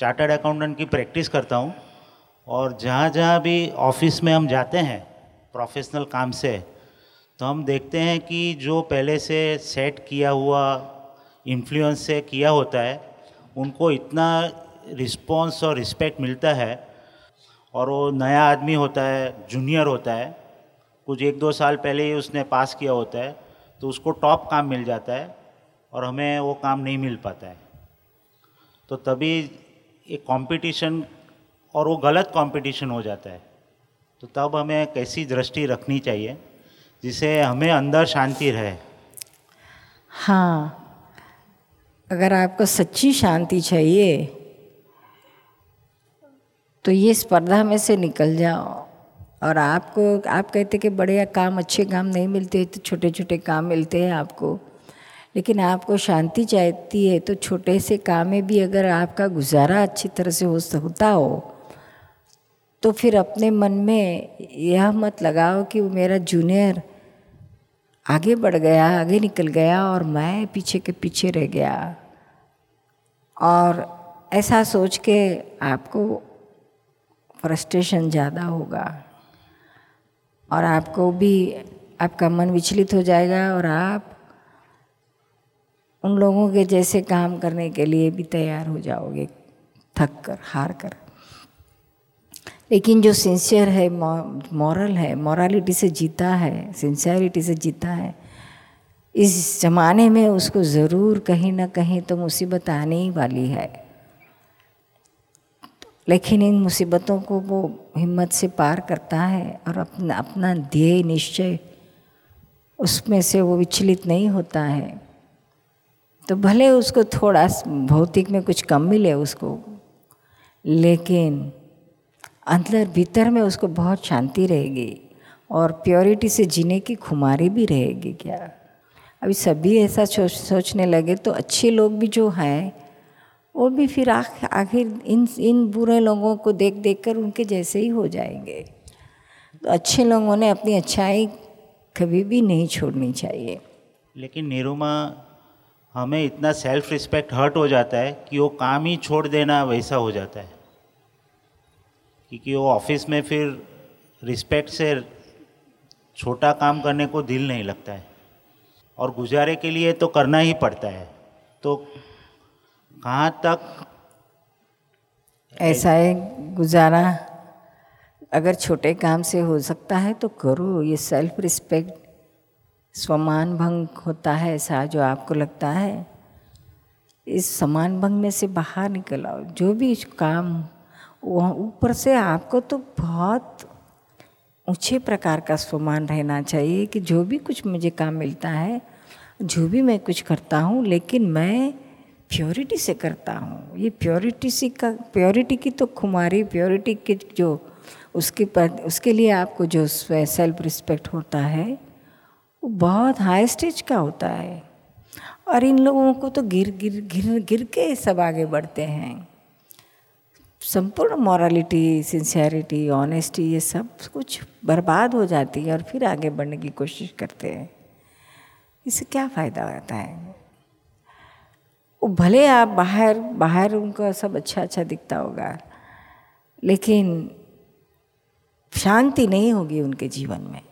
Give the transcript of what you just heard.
Chartered accountant की practice करता हूँ और जहाँ जहाँ भी ऑफ़िस में हम जाते हैं प्रोफेशनल काम से तो हम देखते हैं कि जो पहले से सेट किया हुआ इन्फ्लुएंस से किया होता है, उनको इतना रिस्पॉन्स और रिस्पेक्ट मिलता है और वो नया आदमी होता है जूनियर होता है, कुछ एक दो साल पहले ही उसने पास किया होता है तो उसको टॉप काम मिल जाता है और हमें वो काम नहीं मिल पाता है। तो तभी एक कंपटीशन और वो गलत कंपटीशन हो जाता है। तो तब हमें कैसी दृष्टि रखनी चाहिए, जिसे हमें अंदर शांति रहे। हाँ अगर आपको सच्ची शांति चाहिए तो ये स्पर्धा में से निकल जाओ। और आपको, आप कहते कि बड़े काम, अच्छे काम नहीं मिलते तो छोटे छोटे काम मिलते हैं आपको। लेकिन आपको शांति चाहती है तो छोटे से काम में भी अगर आपका गुजारा अच्छी तरह से हो होता हो तो फिर अपने मन में यह मत लगाओ कि वो मेरा जूनियर आगे बढ़ गया, आगे निकल गया और मैं पीछे के पीछे रह गया। और ऐसा सोच के आपको फ्रस्ट्रेशन ज़्यादा होगा और आपको भी आपका मन विचलित हो जाएगा और आप उन लोगों के जैसे काम करने के लिए भी तैयार हो जाओगे, थक कर, हार कर। लेकिन जो सिंसियर है मॉरल है मॉरलिटी से जीता है सिंसियरिटी से जीता है, इस ज़माने में उसको ज़रूर कहीं ना कहीं तो मुसीबत आने ही वाली है। लेकिन इन मुसीबतों को वो हिम्मत से पार करता है और अपना अपना ध्येय निश्चय उसमें से वो विचलित नहीं होता है। तो भले उसको थोड़ा भौतिक में कुछ कम मिले उसको, लेकिन अंदर भीतर में उसको बहुत शांति रहेगी और प्योरिटी से जीने की खुमारी भी रहेगी क्या? अभी सभी ऐसा सोच सोचने लगे तो अच्छे लोग भी जो हैं, वो भी फिर आखिर इन इन बुरे लोगों को देख देख कर उनके जैसे ही हो जाएँगे। तो अच्छे लोगों ने अपनी अच्छाई कभी भी नहीं छोड़नी चाहिए। लेकिन निरुमा हमें इतना सेल्फ रिस्पेक्ट हर्ट हो जाता है कि वो काम ही छोड़ देना वैसा हो जाता है। क्योंकि वो ऑफ़िस में फिर रिस्पेक्ट से छोटा काम करने को दिल नहीं लगता है। और गुजारे के लिए तो करना ही पड़ता है। तो कहाँ तक ऐसा है, गुजारा अगर छोटे काम से हो सकता है तो करो, ये सेल्फ रिस्पेक्ट स्वमान भंग होता है ऐसा जो आपको लगता है, इस समान भंग में से बाहर निकल आओ। जो भी काम वहाँ ऊपर से आपको तो बहुत ऊँचे प्रकार का स्वमान रहना चाहिए कि जो भी कुछ मुझे काम मिलता है, जो भी मैं कुछ करता हूँ, लेकिन मैं प्योरिटी से करता हूँ। ये प्योरिटी से का प्योरिटी की तो खुमारी प्योरिटी की जो उसके पर उसके लिए आपको जो सेल्फ रिस्पेक्ट होता है वो बहुत हाई स्टेज का होता है। और इन लोगों को तो गिर गिर गिर गिर के सब आगे बढ़ते हैं। संपूर्ण मॉरलिटी सिंसियरिटी ऑनेस्टी ये सब कुछ बर्बाद हो जाती है और फिर आगे बढ़ने की कोशिश करते हैं। इससे क्या फ़ायदा होता है? वो भले आप बाहर बाहर उनका सब अच्छा अच्छा दिखता होगा, लेकिन शांति नहीं होगी उनके जीवन में।